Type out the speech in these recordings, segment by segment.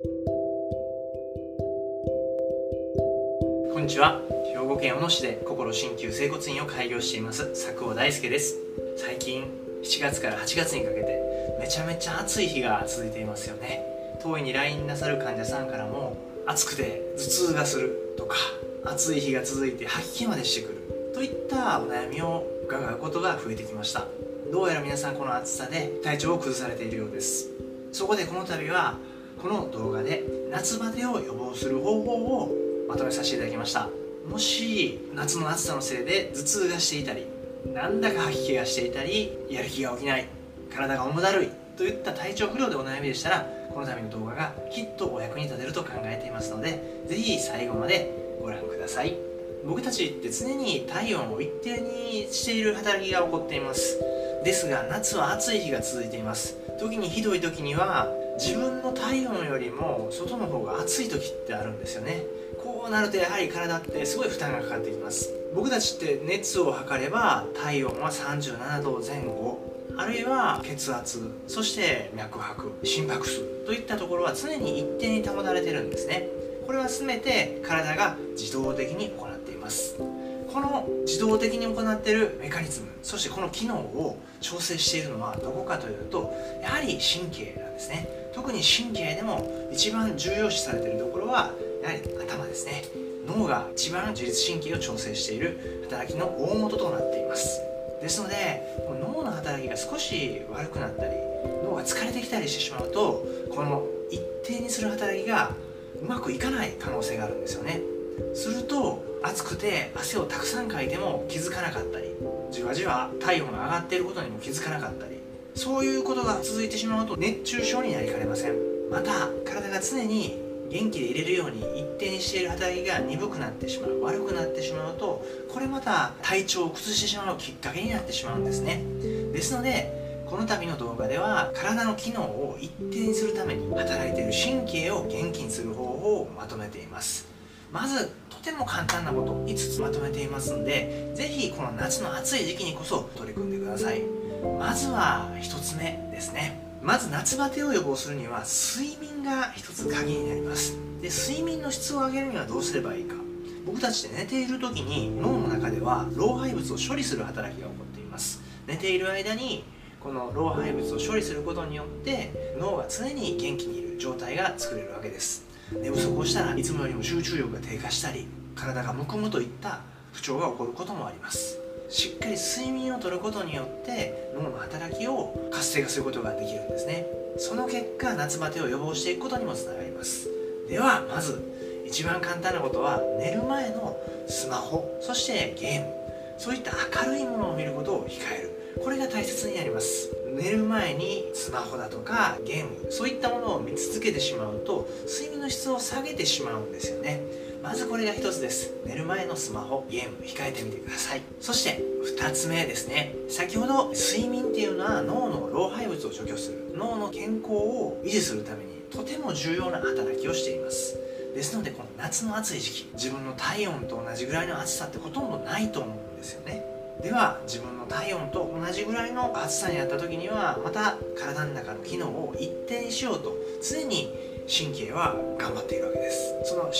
こんにちは。兵庫県小野市で心鍼灸整骨院を開業しています。佐久尾大輔です。最近7月から8月にかけてめちゃめちゃ暑い日が続いていますよね。当院に来院なさる患者さんからも暑くて頭痛がするとか暑い日が続いて吐き気までしてくるといったお悩みを伺うことが増えてきました。どうやら皆さんこの暑さで体調を崩されているようです。そこでこの度はこの動画で夏バテを予防する方法をまとめさせていただきました。もし夏の暑さのせいで頭痛がしていたりなんだか吐き気がしていたりやる気が起きない体が重だるいといった体調不良でお悩みでしたらこの度の動画がきっとお役に立てると考えていますので是非最後までご覧ください。僕たちって常に体温を一定にしている働きが起こっています。ですが夏は暑い日が続いています。時にひどい時には自分の体温よりも外の方が暑い時ってあるんですよね。こうなるとやはり体ってすごい負担がかかってきます。僕たちって熱を測れば体温は37度前後あるいは血圧そして脈拍心拍数といったところは常に一定に保たれてるんですね。これは全て体が自動的に行っています。この自動的に行っているメカニズムそしてこの機能を調整しているのはどこかというとやはり神経なんですね。特に神経でも一番重要視されているところはやはり頭ですね。脳が一番自律神経を調整している働きの大元となっています。ですので脳の働きが少し悪くなったり脳が疲れてきたりしてしまうとこの一定にする働きがうまくいかない可能性があるんですよね。すると暑くて汗をたくさんかいても気づかなかったりじわじわ体温が上がっていることにも気づかなかったりそういうことが続いてしまうと熱中症になりかねません。また体が常に元気で入れるように一定にしている働きが鈍くなってしまう悪くなってしまうとこれまた体調を崩してしまうきっかけになってしまうんですね。ですのでこの度の動画では体の機能を一定にするために働いている神経を元気にする方法をまとめています。まずとても簡単なこと5つまとめていますので是非この夏の暑い時期にこそ取り組んでください。まずは1つ目ですね。まず夏バテを予防するには睡眠が一つ鍵になります。で睡眠の質を上げるにはどうすればいいか。僕たちって寝ている時に脳の中では老廃物を処理する働きが起こっています。寝ている間にこの老廃物を処理することによって脳が常に元気にいる状態が作れるわけです。寝不足をしたらいつもよりも集中力が低下したり体がむくむといった不調が起こることもあります。しっかり睡眠をとることによって脳の働きを活性化することができるんですね。その結果夏バテを予防していくことにもつながります。ではまず一番簡単なことは寝る前のスマホそしてゲーム。そういった明るいものを見ることを控える。これが大切になります。寝る前にスマホだとかゲーム。そういったものを見続けてしまうと睡眠の質を下げてしまうんですよね。まずこれが一つです。寝る前のスマホゲーム控えてみてください。そして2つ目ですね。先ほど睡眠っていうのは脳の老廃物を除去する。脳の健康を維持するためにとても重要な働きをしています。ですのでこの夏の暑い時期自分の体温と同じぐらいの暑さってほとんどないと思うんですよね。では自分の体温と同じぐらいの暑さになった時にはまた体の中の機能を一定にしようと常に神経は頑張ってい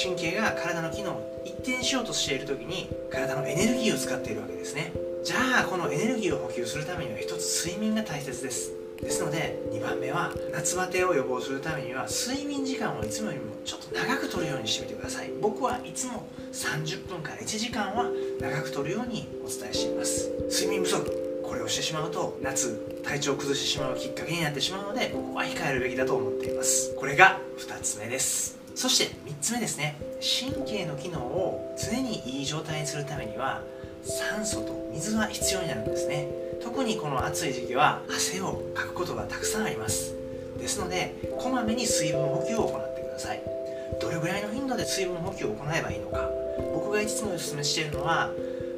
神経が体の機能を一定にしようとしている時に体のエネルギーを使っているわけですね。じゃあこのエネルギーを補給するためには一つ睡眠が大切です。ですので2番目は夏バテを予防するためには睡眠時間をいつもよりもちょっと長くとるようにしてみてください。僕はいつも30分から1時間は長くとるようにお伝えしています。睡眠不足これをしてしまうと夏体調を崩してしまうきっかけになってしまうのでここは控えるべきだと思っています。これが2つ目です。そして3つ目ですね。神経の機能を常にいい状態にするためには酸素と水は必要になるんですね。特にこの暑い時期は汗をかくことがたくさんあります。ですのでこまめに水分補給を行ってください。どれぐらいの頻度で水分補給を行えばいいのか。僕がいつもお勧めしているのは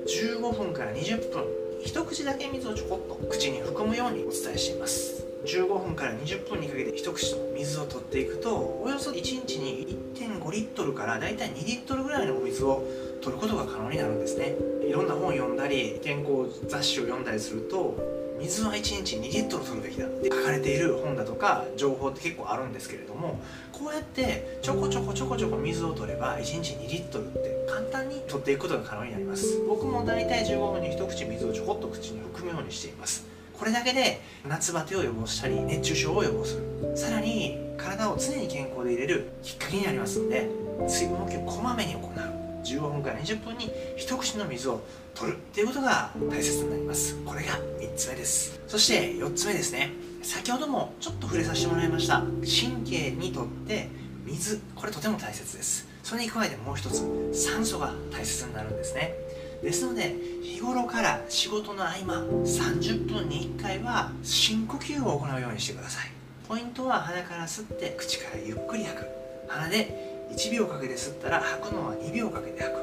15分から20分。一口だけ水をちょこっと口に含むようにお伝えしています。15分から20分にかけて一口と水を取っていくとおよそ1日に1.5リットルからだいたい2リットルぐらいのお水を取ることが可能になるんですね。いろんな本を読んだり健康雑誌を読んだりすると水は1日2リットル取るべきだって書かれている本だとか情報って結構あるんですけれどもこうやってちょこちょこちょこちょこ水を取れば1日2リットルって簡単に取っていくことが可能になります。僕も大体15分に一口水をちょこっと口に含むようにしています。これだけで夏バテを予防したり熱中症を予防する。さらに体を常に健康でいれるきっかけになりますので水分補給をこまめに行う。15分から20分に一口の水を取る。っていうことが大切になります。これが3つ目です。そして4つ目ですね。先ほどもちょっと触れさせてもらいました。神経にとって水これとても大切です。それに加えてもう一つ酸素が大切になるんですね。ですので日頃から仕事の合間30分は深呼吸を行うようにしてください。ポイントは鼻から吸って口からゆっくり吐く。鼻で1秒かけて吸ったら吐くのは2秒かけて吐く。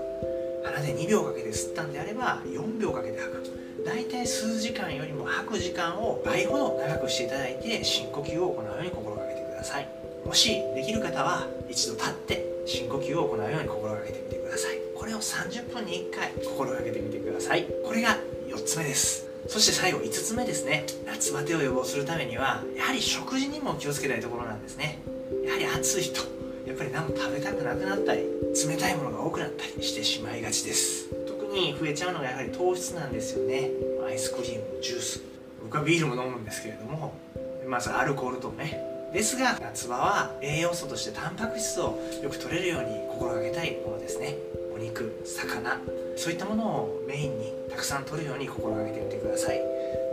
鼻で2秒かけて吸ったんであれば4秒かけて吐く。大体数時間よりも吐く時間を倍ほど長くしていただいて深呼吸を行うように心がけてください。もしできる方は一度立って深呼吸を行うように心がけてみてください。これを30分に1回心がけてみてください。これが4つ目です。そして最後5つ目ですね。夏バテを予防するためにはやはり食事にも気をつけたいところなんですね。やはり暑いとやっぱり何も食べたくなくなったり冷たいものが多くなったりしてしまいがちです。特に増えちゃうのがやはり糖質なんですよね。アイスクリームジュース。僕はビールも飲むんですけれどもまずアルコールとね。ですが夏場は栄養素としてタンパク質をよく取れるように心がけたいものですね。お肉魚そういったものをメインにたくさん取るように心がけてみてください。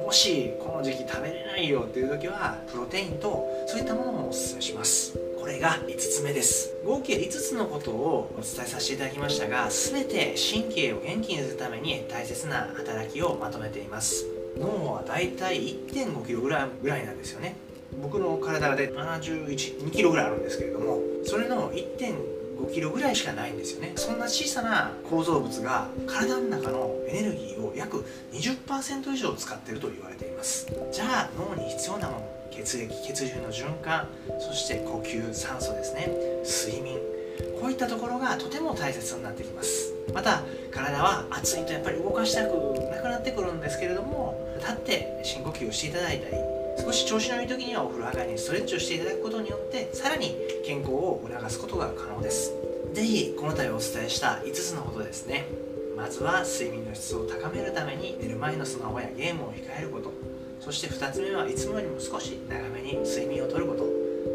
もしこの時期食べれないよっていう時はプロテインとそういったものもおすすめします。これが5つ目です。合計5つのことをお伝えさせていただきましたが全て神経を元気にするために大切な働きをまとめています。脳はだいたい 1.5kg ぐらいなんですよね。僕の体で712キロぐらいあるんですけれどもそれの1 5 5キロぐらいしかないんですよね。そんな小さな構造物が体の中のエネルギーを約20%以上使っていると言われています。じゃあ脳に必要なもの血液血流の循環そして呼吸酸素ですね。睡眠。こういったところがとても大切になってきます。また体は暑いとやっぱり動かしたくなくなってくるんですけれども立って深呼吸をしていただいたり少し調子のいい時にはお風呂上がりにストレッチをしていただくことによってさらに健康を促すことが可能です。是非この度お伝えした5つのことですね。まずは睡眠の質を高めるために寝る前のスマホやゲームを控えること。そして2つ目はいつもよりも少し長めに睡眠をとること。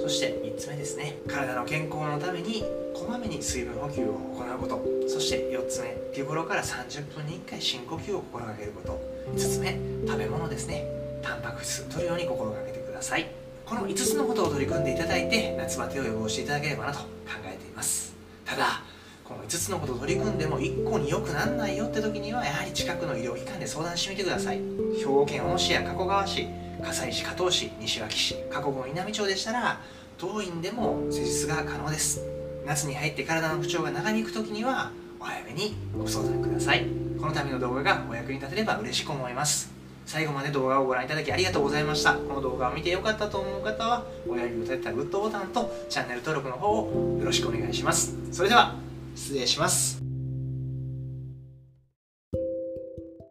そして3つ目ですね。体の健康のためにこまめに水分補給を行うこと。そして4つ目日頃から30分に1回深呼吸を心がけること。5つ目食べ物ですね。タンパク質取るように心がけてください。この5つのことを取り組んでいただいて夏バテを予防していただければなと考えています。ただこの5つのことを取り組んでも1個に良くなんないよって時にはやはり近くの医療機関で相談してみてください。兵庫県小野市や加古川市加西市加東市西脇市加古郡南町でしたら当院でも施術が可能です。夏に入って体の不調が長引く時にはお早めにご相談ください。この度の動画がお役に立てれば嬉しく思います。最後まで動画をご覧いただきありがとうございました。この動画を見てよかったと思う方は親指を立てたグッドボタンとチャンネル登録の方をよろしくお願いします。それでは失礼します。